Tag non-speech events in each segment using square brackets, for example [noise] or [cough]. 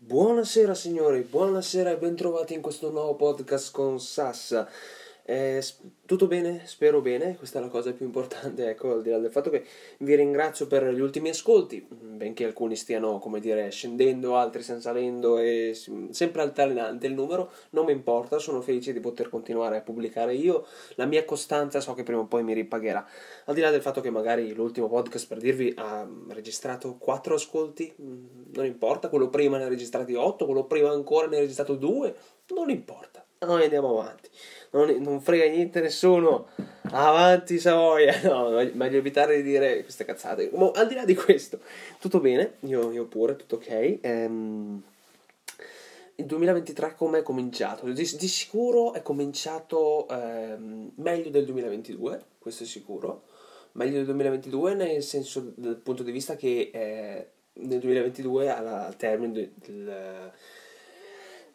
Buonasera signori, buonasera e bentrovati in questo nuovo podcast con Sassa. Eh, tutto bene? Spero bene, questa è la cosa più importante, ecco, al di là del fatto che vi ringrazio per gli ultimi ascolti, benché alcuni stiano, come dire, scendendo, altri stiano salendo e sempre altalenante il numero, non mi importa, sono felice di poter continuare a pubblicare io, la mia costanza so che prima o poi mi ripagherà, al di là del fatto che magari l'ultimo podcast per dirvi ha registrato 4 ascolti, non importa, quello prima ne ha registrati 8, quello prima ancora ne ha registrato 2, non importa, noi andiamo avanti non, non frega niente nessuno, avanti Savoia, [laughs] no, meglio evitare di dire queste cazzate. Ma al di là di questo, tutto bene, io, io pure, tutto ok. Ehm, il 2023 come è cominciato? Di, di, sicuro è cominciato ehm, meglio del 2022, questo è sicuro. Meglio del 2022 nel senso dal punto di vista che eh, nel 2022 al termine del, del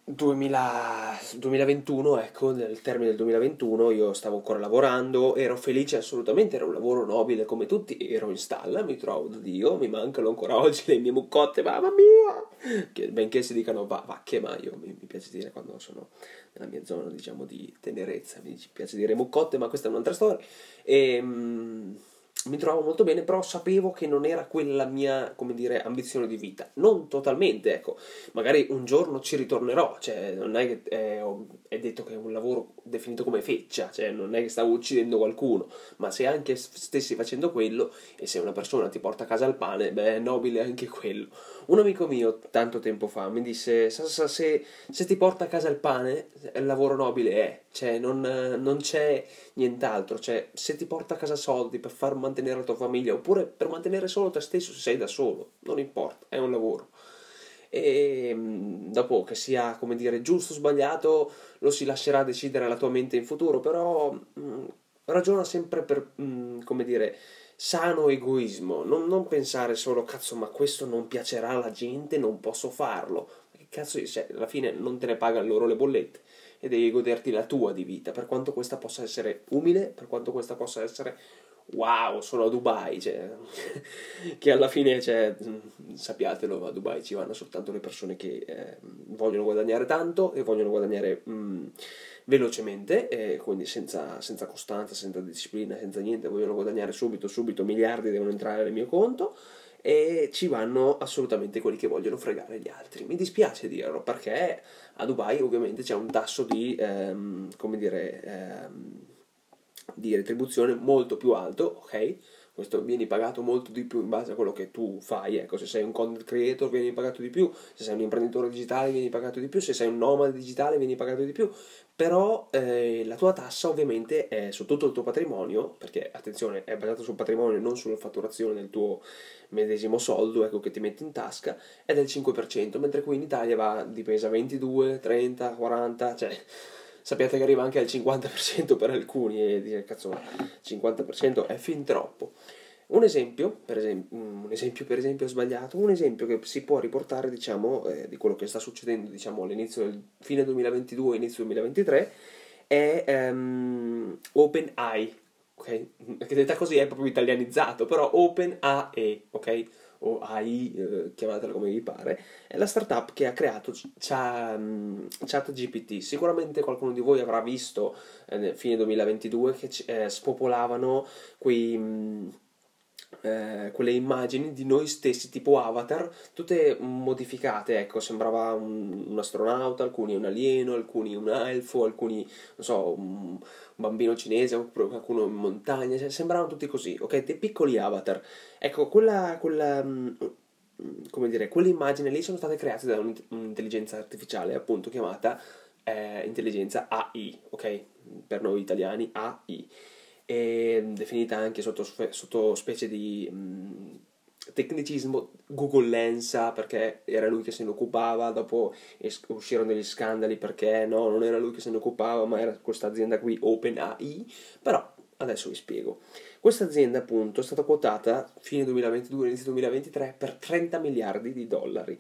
2000, 2021, ecco, nel termine del 2021 io stavo ancora lavorando, ero felice assolutamente, era un lavoro nobile come tutti, ero in stalla, mi trovo da Dio, mi mancano ancora oggi le mie muccotte, mamma mia! Che, benché si dicano va, vacche, ma io mi, mi, piace dire quando sono nella mia zona, diciamo, di tenerezza, mi piace dire muccotte, ma questa è un'altra storia. E... Mh, mi trovavo molto bene, però sapevo che non era quella la mia, come dire, ambizione di vita. Non totalmente, ecco. Magari un giorno ci ritornerò, cioè non è che è, è detto che è un lavoro definito come feccia, cioè non è che stavo uccidendo qualcuno, ma se anche stessi facendo quello e se una persona ti porta a casa il pane, beh, è nobile anche quello. Un amico mio, tanto tempo fa, mi disse, se, se, se ti porta a casa il pane, il lavoro nobile è, cioè non, non c'è nient'altro, cioè se ti porta a casa soldi per far mantenere la tua famiglia oppure per mantenere solo te stesso se sei da solo, non importa, è un lavoro. E mm, dopo che sia, come dire, giusto o sbagliato, lo si lascerà decidere la tua mente in futuro, però mm, ragiona sempre per, mh, mm, come dire, sano egoismo, non, non, pensare solo cazzo ma questo non piacerà alla gente, non posso farlo, che cazzo, cioè, alla fine non te ne pagano loro le bollette e devi goderti la tua di vita, per quanto questa possa essere umile, per quanto questa possa essere wow, sono a Dubai, cioè, [laughs] che alla fine, cioè, sappiatelo, a Dubai ci vanno soltanto le persone che eh, vogliono guadagnare tanto e vogliono guadagnare mh, mm, velocemente, e quindi senza, senza, costanza, senza disciplina, senza niente, vogliono guadagnare subito, subito, miliardi devono entrare nel mio conto e ci vanno assolutamente quelli che vogliono fregare gli altri. Mi dispiace dirlo perché a Dubai ovviamente c'è un tasso di, ehm, come dire, ehm, di retribuzione molto più alto, ok? Questo vieni pagato molto di più in base a quello che tu fai, ecco, se sei un content creator vieni pagato di più, se sei un imprenditore digitale vieni pagato di più, se sei un nomade digitale vieni pagato di più, però eh, la tua tassa ovviamente è su tutto il tuo patrimonio, perché attenzione, è basata sul patrimonio e non sulla fatturazione del tuo medesimo soldo, ecco, che ti metti in tasca, è del 5%, mentre qui in Italia va di pesa 22, 30, 40, cioè sappiate che arriva anche al 50% per alcuni e dire cazzo ma 50% è fin troppo. Un esempio, esempio, un esempio, per esempio sbagliato, un esempio che si può riportare diciamo, eh, di quello che sta succedendo diciamo, all'inizio del fine 2022 inizio 2023 è um, OpenAI, ok? Che detta così è proprio italianizzato, però OpenAI, ok? O AI, eh, chiamatela come vi pare, è la startup che ha creato ChatGPT. Sicuramente qualcuno di voi avrà visto eh, fine 2022 che eh, spopolavano quei... Mh, eh, quelle immagini di noi stessi tipo avatar, tutte modificate, ecco, sembrava un, un, astronauta, alcuni un alieno, alcuni un elfo, alcuni, non so, un, bambino cinese, qualcuno in montagna, cioè, sembravano tutti così, ok? Dei piccoli avatar. Ecco, quella, quella mm, come dire, quelle immagini lì sono state create da un'intelligenza artificiale, appunto, chiamata eh, intelligenza AI, ok? Per noi italiani AI e definita anche sotto, sotto specie di mh, mm, tecnicismo Google Lensa perché era lui che se ne occupava, dopo uscirono degli scandali perché no, non era lui che se ne occupava, ma era questa azienda qui OpenAI, però adesso vi spiego. Questa azienda appunto è stata quotata fine 2022, inizio 2023 per 30 miliardi di dollari.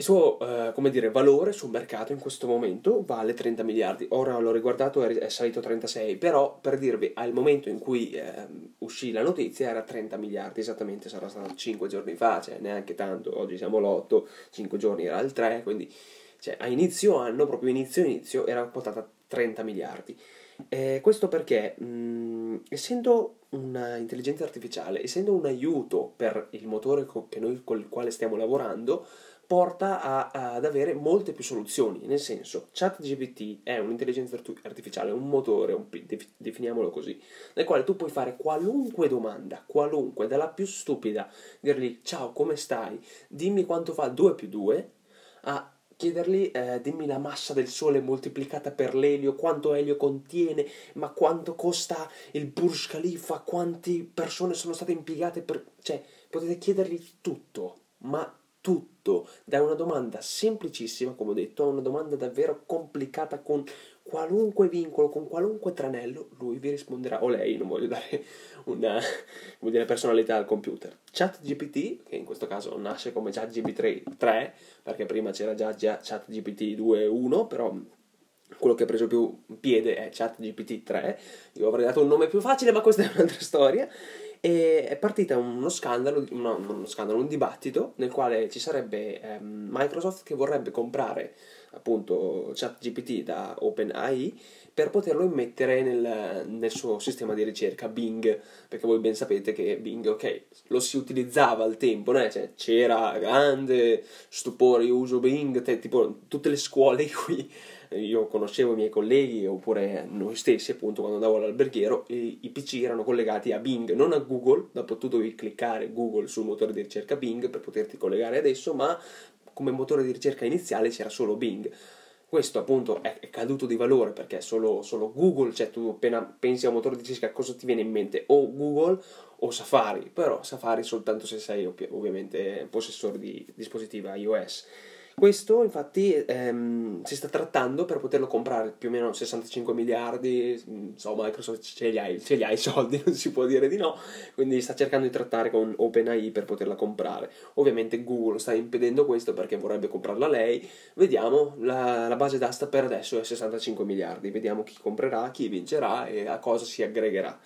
Il suo, eh, dire, valore sul mercato in questo momento vale 30 miliardi. Ora l'ho riguardato, è salito a 36, però per dirvi, al momento in cui eh, uscì la notizia era 30 miliardi, esattamente sarà stato 5 giorni fa, cioè neanche tanto, oggi siamo l'8, 5 giorni era il 3, quindi cioè, a inizio anno, proprio inizio inizio, era quotata 30 miliardi. Eh, questo perché, mh, mm, essendo un'intelligenza artificiale, essendo un aiuto per il motore co- noi, con il quale stiamo lavorando, porta a, ad avere molte più soluzioni. Nel senso, ChatGPT è un'intelligenza artificiale, un motore, un, definiamolo così, nel quale tu puoi fare qualunque domanda, qualunque, dalla più stupida, dirgli ciao, come stai? Dimmi quanto fa 2 più 2, a chiedergli eh, dimmi la massa del Sole moltiplicata per l'elio, quanto elio contiene, ma quanto costa il Burj Khalifa, quante persone sono state impiegate per... cioè potete chiedergli tutto, ma tutto, da una domanda semplicissima, come ho detto, a una domanda davvero complicata con qualunque vincolo, con qualunque tranello, lui vi risponderà, o lei, non voglio dare una dire, personalità al computer. ChatGPT, che in questo caso nasce come ChatGPT 3, perché prima c'era già, già ChatGPT 2.1, però quello che ha preso più piede è ChatGPT 3, io avrei dato un nome più facile, ma questa è un'altra storia e è partita uno scandalo, no, uno scandalo, un dibattito nel quale ci sarebbe ehm, Microsoft che vorrebbe comprare appunto ChatGPT da OpenAI per poterlo immettere nel, nel, suo sistema di ricerca Bing, perché voi ben sapete che Bing, ok, lo si utilizzava al tempo, né? cioè, c'era grande stupore, io uso Bing, te, tipo tutte le scuole [laughs] in cui io conoscevo i miei colleghi oppure noi stessi appunto quando andavo all'alberghiero i, PC erano collegati a Bing non a Google dopo tu dovevi cliccare Google sul motore di ricerca Bing per poterti collegare adesso ma come motore di ricerca iniziale c'era solo Bing questo appunto è, è caduto di valore perché solo, solo, Google, cioè tu appena pensi a un motore di ricerca cosa ti viene in mente? O Google o Safari, però Safari soltanto se sei ovviamente possessore di dispositivi iOS. Questo infatti ehm, si sta trattando per poterlo comprare più o meno 65 miliardi, so Microsoft ce li ha, ce li ha i soldi, [laughs] non si può dire di no, quindi sta cercando di trattare con OpenAI per poterla comprare. Ovviamente Google sta impedendo questo perché vorrebbe comprarla lei, vediamo, la, la base d'asta per adesso è 65 miliardi, vediamo chi comprerà, chi vincerà e a cosa si aggregherà.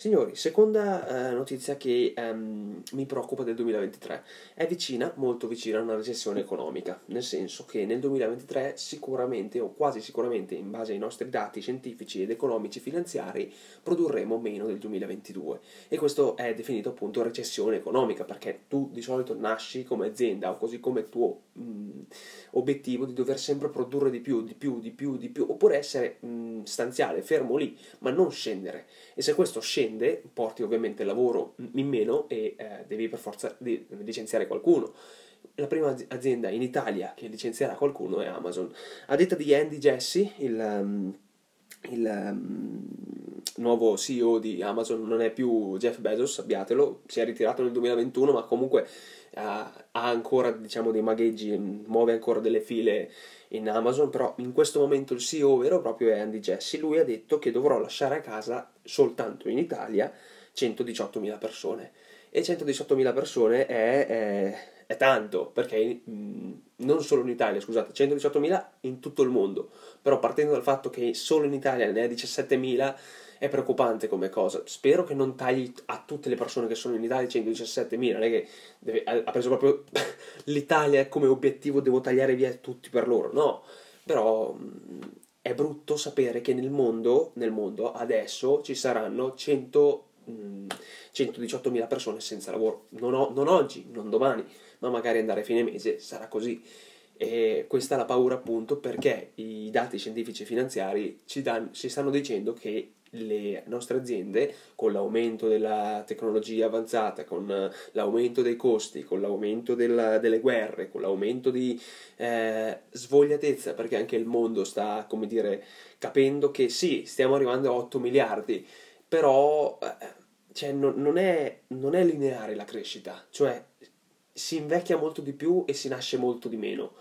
Signori, seconda eh, notizia che ehm, mi preoccupa del 2023. È vicina, molto vicina a una recessione economica, nel senso che nel 2023 sicuramente o quasi sicuramente in base ai nostri dati scientifici ed economici finanziari produrremo meno del 2022 e questo è definito appunto recessione economica perché tu di solito nasci come azienda o così come tuo mh, obiettivo di dover sempre produrre di più, di più, di più, di più oppure essere mh, stanziale, fermo lì, ma non scendere e se questo scende scende, porti ovviamente lavoro in meno e eh, devi per forza licenziare qualcuno. La prima azienda in Italia che licenzierà qualcuno è Amazon. A detta di Andy Jassy, il, um, il um, nuovo CEO di Amazon non è più Jeff Bezos, sappiatelo, si è ritirato nel 2021, ma comunque uh, ha ancora diciamo, dei magheggi, muove ancora delle file in Amazon, però in questo momento il CEO vero e proprio è Andy Jassy. Lui ha detto che dovrò lasciare a casa soltanto in Italia 118.000 persone. E 118.000 persone è, è, è tanto, perché mh, non solo in Italia, scusate, 118.000 in tutto il mondo. Però partendo dal fatto che solo in Italia ne è 17.000 è preoccupante come cosa. Spero che non tagli a tutte le persone che sono in Italia 117.000, non è che deve, ha preso proprio [laughs] l'Italia come obiettivo, devo tagliare via tutti per loro, no. Però mh, è brutto sapere che nel mondo, nel mondo adesso ci saranno 100, mh, 118.000 persone senza lavoro. Non, ho, non oggi, non domani, ma magari andare a fine mese sarà così. E questa è la paura appunto perché i dati scientifici e finanziari ci, dan, ci stanno dicendo che le nostre aziende con l'aumento della tecnologia avanzata, con l'aumento dei costi, con l'aumento della, delle guerre, con l'aumento di eh, svogliatezza, perché anche il mondo sta, come dire, capendo che sì, stiamo arrivando a 8 miliardi, però eh, cioè, non, non, è, non è lineare la crescita, cioè si invecchia molto di più e si nasce molto di meno.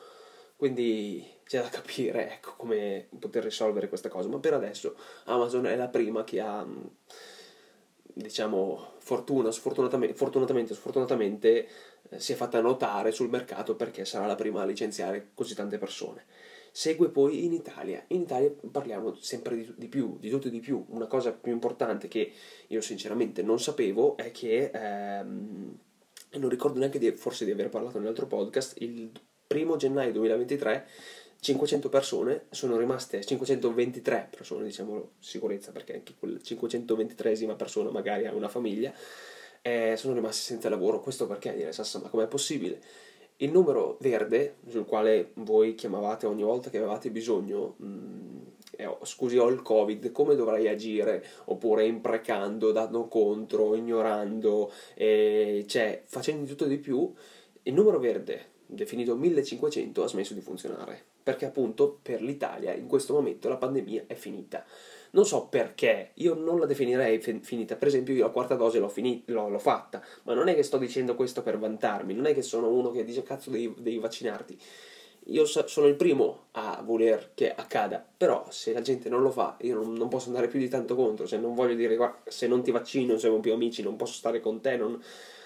Quindi c'è da capire ecco, come poter risolvere questa cosa, ma per adesso Amazon è la prima che ha diciamo, fortuna, sfortunatamente, fortunatamente, sfortunatamente eh, si è fatta notare sul mercato perché sarà la prima a licenziare così tante persone. Segue poi in Italia. In Italia parliamo sempre di, di più, di tutto e di più. Una cosa più importante che io sinceramente non sapevo è che, ehm, non ricordo neanche di, forse di aver parlato nell'altro podcast, il primo gennaio 2023 500 persone sono rimaste 523 persone, diciamo sicurezza, perché anche quella 523esima persona magari ha una famiglia, eh, sono rimaste senza lavoro. Questo perché dire Sassa, ma com'è possibile? Il numero verde, sul quale voi chiamavate ogni volta che avevate bisogno, mh, mm, eh, scusi ho il covid, come dovrei agire? Oppure imprecando, dando contro, ignorando, eh, cioè facendo di tutto di più, il numero verde definito 1500 ha smesso di funzionare perché appunto per l'Italia in questo momento la pandemia è finita. Non so perché, io non la definirei finita, per esempio io la quarta dose l'ho, finita, l'ho, l'ho fatta, ma non è che sto dicendo questo per vantarmi, non è che sono uno che dice cazzo devi, devi vaccinarti. Io sono il primo a voler che accada, però se la gente non lo fa, io non, posso andare più di tanto contro, se non voglio dire se non ti vaccino, siamo più amici, non posso stare con te, non,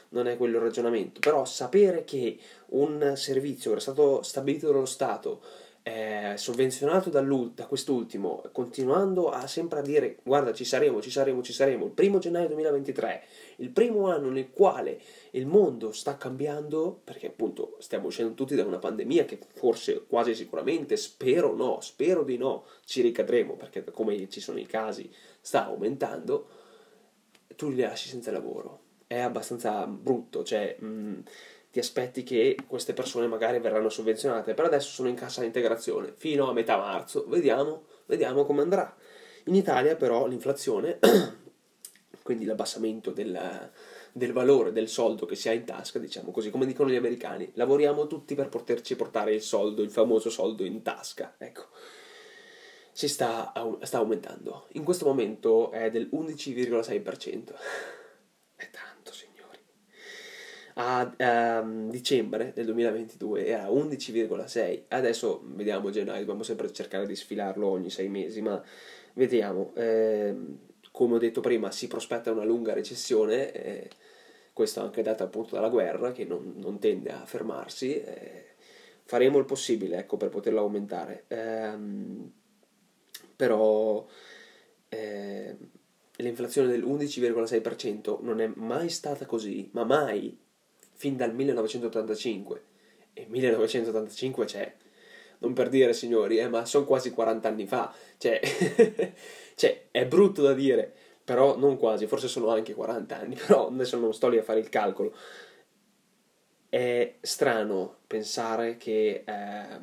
non è quello il ragionamento, però sapere che un servizio era stato stabilito dallo Stato, eh, sovvenzionato da quest'ultimo, continuando a sempre a dire guarda ci saremo, ci saremo, ci saremo, il primo gennaio 2023, il primo anno nel quale il mondo sta cambiando, perché appunto stiamo uscendo tutti da una pandemia che forse quasi sicuramente, spero no, spero di no, ci ricadremo, perché come ci sono i casi sta aumentando, tu li lasci senza lavoro. È abbastanza brutto, cioè mh, ti aspetti che queste persone magari verranno sovvenzionate, per adesso sono in cassa integrazione fino a metà marzo, vediamo, vediamo come andrà. In Italia però l'inflazione, [clears throat] quindi l'abbassamento del, del valore del soldo che si ha in tasca, diciamo così, come dicono gli americani, lavoriamo tutti per poterci portare il soldo, il famoso soldo in tasca, ecco si sta, sta, aumentando. In questo momento è del 11,6%. [laughs] È tanto a um, dicembre del 2022 era 11,6 adesso vediamo gennaio dobbiamo sempre cercare di sfilarlo ogni sei mesi ma vediamo. Eh, come ho detto prima si prospetta una lunga recessione eh, questo anche dato appunto dalla guerra che non, non tende a fermarsi eh, faremo il possibile ecco, per poterlo aumentare. Ehm, però eh, l'inflazione del 11,6% non è mai stata così ma mai fin dal 1985 e 1985 c'è non per dire signori eh, ma sono quasi 40 anni fa. Cioè, [laughs] cioè è brutto da dire però non quasi forse sono anche 40 anni [laughs] però adesso non sto lì a fare il calcolo. È strano pensare che eh,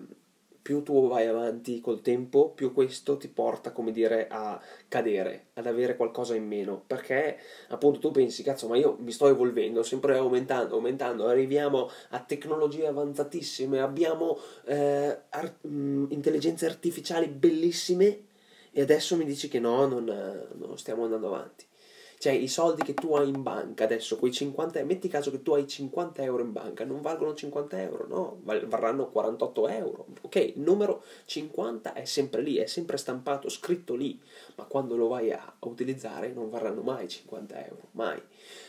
più tu vai avanti col tempo, più questo ti porta, come dire, a cadere, ad avere qualcosa in meno. Perché appunto tu pensi, cazzo, ma io mi sto evolvendo, sempre aumentando, aumentando, arriviamo a tecnologie avanzatissime, abbiamo eh, art- mh, intelligenze artificiali bellissime e adesso mi dici che no, non, non stiamo andando avanti. Cioè, i soldi che tu hai in banca adesso, quei 50 metti caso che tu hai 50 euro in banca, non valgono 50 euro, no, varranno 48 euro. Ok, il numero 50 è sempre lì, è sempre stampato, scritto lì, ma quando lo vai a, utilizzare non varranno mai 50 euro, mai.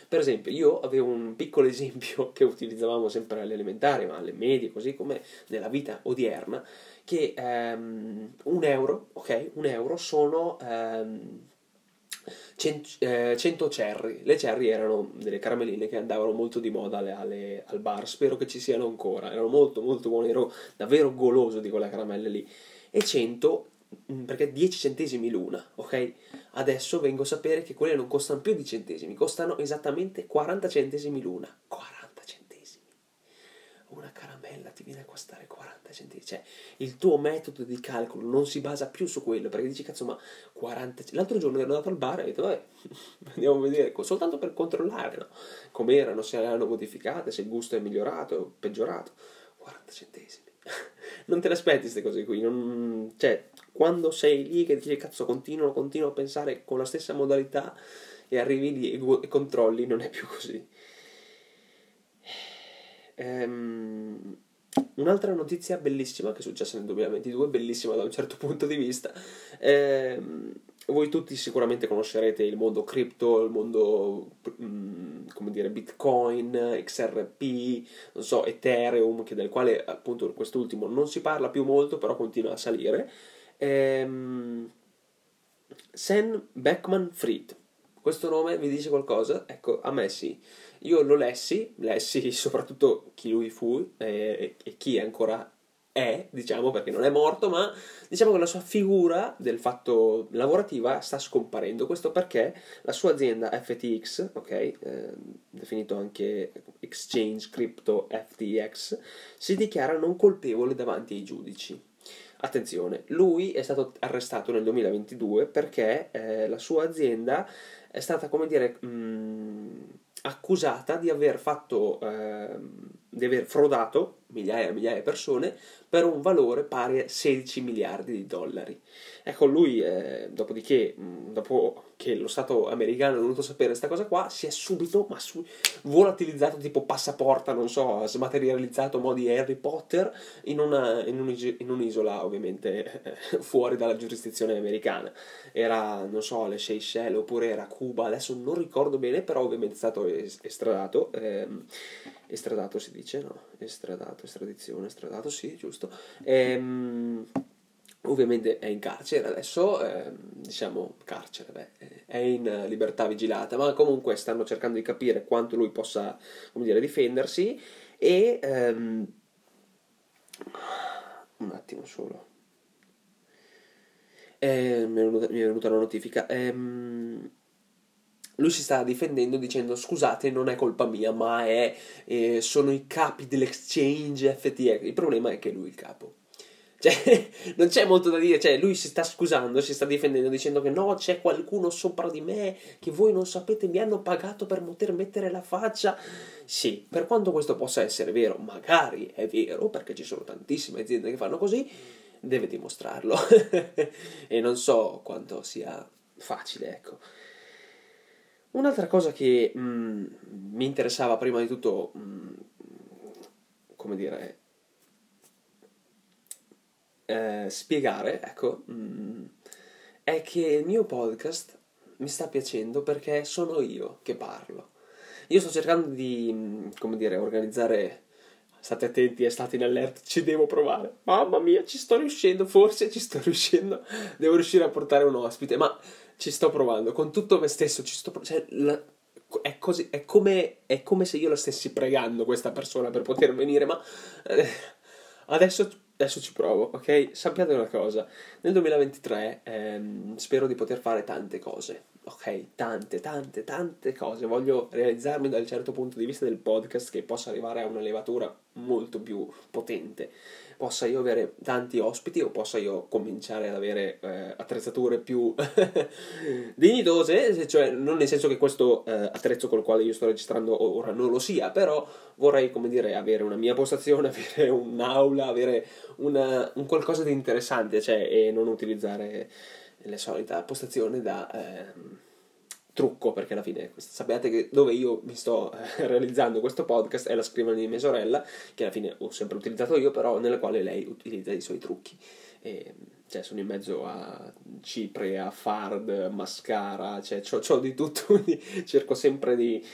Per esempio, io avevo un piccolo [laughs] esempio che utilizzavamo sempre alle elementari, ma alle medie, così come nella vita odierna, che um, un euro, ok, un euro sono... Um, 100, eh, 100 cherry. Le cherry erano delle caramelline che andavano molto di moda alle, alle, al bar, spero che ci siano ancora. Erano molto molto buone, ero davvero goloso di quelle caramelle lì. E 100 mm, perché 10 centesimi l'una, ok? Adesso vengo a sapere che quelle non costano più di centesimi, costano esattamente 40 centesimi l'una. 40 centesimi. Una caramella ti viene a costare 40 centesimi. Cioè, il tuo metodo di calcolo non si basa più su quello, perché dici, cazzo, ma 40... L'altro giorno ero andato al bar e ho detto, vabbè, [laughs] andiamo a vedere, soltanto per controllare, no? Com'erano, se le hanno modificate, se il gusto è migliorato o peggiorato. 40 centesimi. [laughs] non te le aspetti queste cose qui, non... cioè, quando sei lì che dici, cazzo, continuo, continuo a pensare con la stessa modalità e arrivi lì e, e controlli, non è più così. Ehm Un'altra notizia bellissima che è successa nel 2022, bellissima da un certo [laughs] punto di vista, ehm, voi tutti sicuramente conoscerete il mondo cripto, il mondo mm, come dire Bitcoin, XRP, non so, Ethereum, del quale appunto quest'ultimo non si parla più molto, però continua a salire. Ehm, Sam Beckman Fried. Questo nome vi dice qualcosa? Ecco, a me sì. Io lo lessi, lessi [laughs] soprattutto chi lui fu eh, e chi ancora è, diciamo, perché non è morto, ma diciamo che la sua figura del fatto lavorativa sta scomparendo. Questo perché la sua azienda FTX, ok, eh, definito anche Exchange Crypto FTX, si dichiara non colpevole davanti ai giudici. Attenzione, lui è stato arrestato nel 2022 perché eh, la sua azienda è stata, come dire, mh, mm, accusata di aver fatto, eh, di aver frodato migliaia e migliaia di persone per un valore pari a 16 miliardi di dollari. Ecco, lui, eh, dopodiché, dopo che lo Stato americano ha voluto sapere questa cosa qua, si è subito ma su, volatilizzato tipo passaporta, non so, smaterializzato modi Harry Potter in, una, in, un, in un'isola ovviamente [laughs] fuori dalla giurisdizione americana. Era, non so, le Seychelles oppure era Cuba, adesso non ricordo bene, però ovviamente è stato estradato. Ehm, estradato si dice, no? Estradato, estradizione, estradato, sì, giusto. Ehm, ovviamente è in carcere adesso, ehm, diciamo carcere, beh, è in libertà vigilata, ma comunque stanno cercando di capire quanto lui possa, come dire, difendersi e... Ehm, un attimo solo. Eh, mi, è venuta, mi, è venuta, una notifica. Ehm, lui si sta difendendo dicendo scusate non è colpa mia ma è, eh, sono i capi dell'exchange FTX il problema è che lui è il capo cioè, [laughs] non c'è molto da dire, cioè, lui si sta scusando, si sta difendendo dicendo che no, c'è qualcuno sopra di me che voi non sapete, mi hanno pagato per poter mettere la faccia. Sì, per quanto questo possa essere vero, magari è vero, perché ci sono tantissime aziende che fanno così, deve dimostrarlo. [laughs] e non so quanto sia facile, ecco. Un'altra cosa che mh, mm, mi interessava prima di tutto, mh, mm, come dire, eh, spiegare, ecco, mh, mm, è che il mio podcast mi sta piacendo perché sono io che parlo. Io sto cercando di, come dire, organizzare state attenti, è stato in alert, ci devo provare. Mamma mia, ci sto riuscendo, forse ci sto riuscendo. Devo riuscire a portare un ospite, ma ci sto provando con tutto me stesso, ci sto cioè, la, è, così, è, come, è come se io la stessi pregando questa persona per poter venire, ma eh, adesso adesso ci provo, ok? Sappiate una cosa, nel 2023 ehm, spero di poter fare tante cose, ok? Tante, tante, tante cose. Voglio realizzarmi dal certo punto di vista del podcast che possa arrivare a una levatura molto più potente possa io avere tanti ospiti o possa io cominciare ad avere eh, attrezzature più [laughs] dignitose, cioè non nel senso che questo eh, attrezzo col quale io sto registrando ora non lo sia, però vorrei, come dire, avere una mia postazione, [laughs] avere un'aula, avere una, un qualcosa di interessante, cioè, e non utilizzare le solite postazioni da... Eh, trucco perché alla fine sappiate che dove io mi sto eh, realizzando questo podcast è la scrivania di mia sorella che alla fine ho sempre utilizzato io però nella quale lei utilizza i suoi trucchi. E, cioè sono in mezzo a cipre, a fard, mascara cioè ho di tutto [laughs] cerco sempre di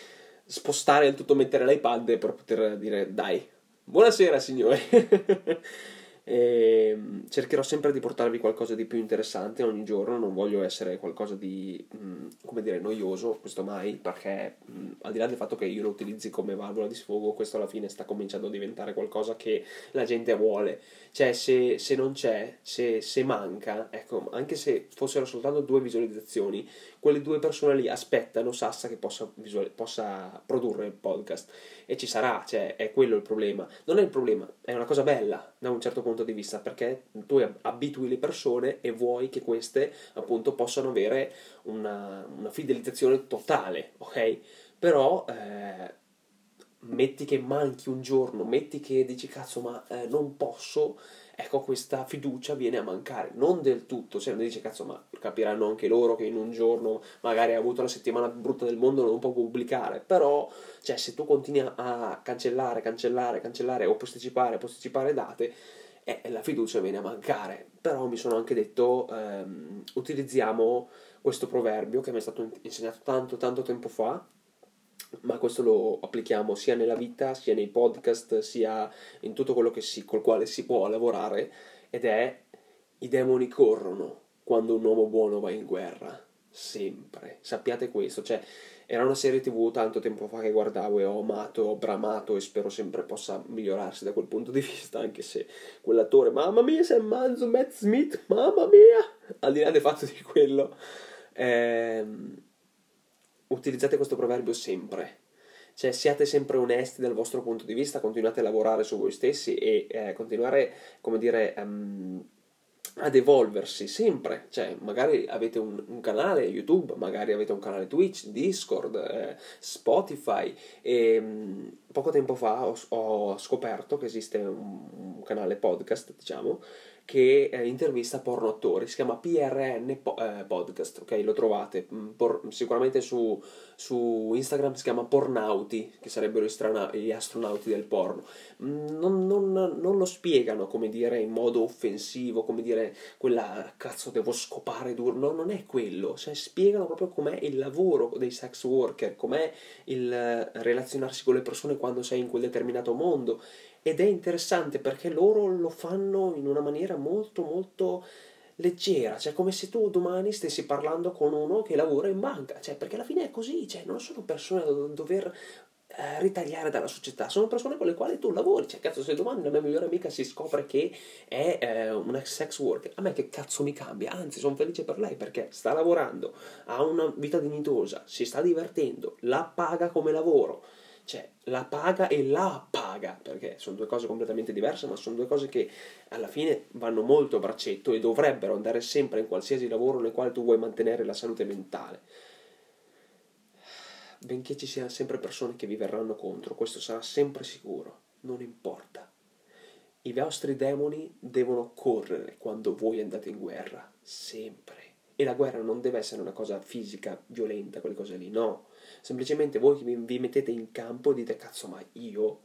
spostare il tutto mettere l'iPad per poter dire dai buonasera signori [laughs] e ehm, cercherò sempre di portarvi qualcosa di più interessante ogni giorno, non voglio essere qualcosa di, mm, come dire, noioso, questo mai, perché mm, al di là del fatto che io lo utilizzi come valvola di sfogo, questo alla fine sta cominciando a diventare qualcosa che la gente vuole. Cioè, se, se non c'è, se, se manca, ecco, anche se fossero soltanto due visualizzazioni, quelle due persone lì aspettano Sassa che possa, visual- possa produrre il podcast e ci sarà, cioè è quello il problema. Non è il problema, è una cosa bella da un certo punto di vista perché tu abitui le persone e vuoi che queste appunto possano avere una, una fidelizzazione totale, ok? Però eh, metti che manchi un giorno, metti che dici cazzo ma eh, non posso ecco questa fiducia viene a mancare, non del tutto, se non dice cazzo ma capiranno anche loro che in un piano magari ha avuto la settimana brutta del mondo non può pubblicare, però cioè, se tu continui a cancellare, cancellare, cancellare o posticipare, posticipare date, e la fiducia viene a mancare. Però mi sono anche detto, ehm, utilizziamo questo proverbio che mi è stato insegnato tanto tanto tempo fa, ma questo lo applichiamo sia nella vita, sia nei podcast, sia in tutto quello si, col quale si può lavorare, ed è i demoni corrono quando un uomo buono va in guerra. Sempre. Sappiate questo, cioè era una serie tv tanto tempo fa che guardavo e ho amato, ho bramato e spero sempre possa migliorarsi da quel punto di vista, anche se quell'attore, mamma mia, Sam Manzo, Matt Smith, mamma mia, al di là del fatto di quello, ehm, utilizzate questo proverbio sempre. Cioè, siate sempre onesti dal vostro punto di vista, continuate a lavorare su voi stessi e eh, continuare, come dire, um, ad evolversi sempre, cioè magari avete un, un, canale YouTube, magari avete un canale Twitch, Discord, eh, Spotify e mh, mm, poco tempo fa ho, ho scoperto che esiste un, un, canale podcast, diciamo, che eh, intervista porno attori, si chiama PRN po- eh, Podcast, ok? Lo trovate mm, por- sicuramente su, su, Instagram, si chiama Pornauti, che sarebbero gli, strana- gli astronauti del porno. Mm, non, non, non, lo spiegano, come dire, in modo offensivo, come dire, quella cazzo devo scopare duro, no, non è quello, cioè spiegano proprio com'è il lavoro dei sex worker, com'è il eh, relazionarsi con le persone quando sei in quel determinato mondo ed è interessante perché loro lo fanno in una maniera molto molto leggera, cioè come se tu domani stessi parlando con uno che lavora in banca, cioè perché alla fine è così, cioè non sono persone da dover eh, ritagliare dalla società, sono persone con le quali tu lavori, cioè cazzo se domani la mia migliore amica si scopre che è eh, una sex worker, a me che cazzo mi cambia, anzi sono felice per lei perché sta lavorando, ha una vita dignitosa, si sta divertendo, la paga come lavoro, cioè la paga e la paga, perché sono due cose completamente diverse, ma sono due cose che alla fine vanno molto a braccetto e dovrebbero andare sempre in qualsiasi lavoro nel quale tu vuoi mantenere la salute mentale. Benché ci siano sempre persone che vi verranno contro, questo sarà sempre sicuro, non importa. I vostri demoni devono correre quando voi andate in guerra, sempre. E la guerra non deve essere una cosa fisica, violenta, quelle cose lì, no semplicemente voi vi mettete in campo e dite cazzo ma io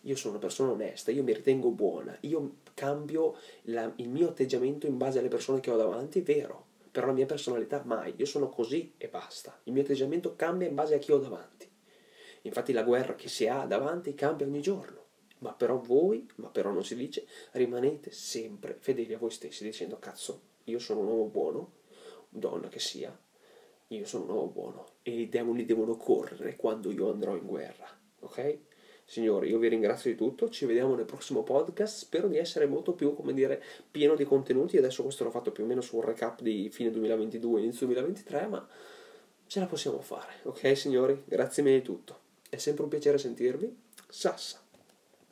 io sono una persona onesta, io mi ritengo buona, io cambio la, il mio atteggiamento in base alle persone che ho davanti, vero, però la mia personalità mai, io sono così e basta, il mio atteggiamento cambia in base a chi ho davanti. Infatti la guerra che si ha davanti cambia ogni giorno, ma però voi, ma però non si dice, rimanete sempre fedeli a voi stessi dicendo cazzo, io sono un uomo buono, donna che sia, io sono un uomo buono e i demoni devono correre quando io andrò in guerra, ok? Signori, io vi ringrazio di tutto, ci vediamo nel prossimo podcast, spero di essere molto più, come dire, pieno di contenuti, adesso questo l'ho fatto più o meno su un recap di fine 2022, inizio 2023, ma ce la possiamo fare, ok signori? Grazie mille di tutto, è sempre un piacere sentirvi, Sassa.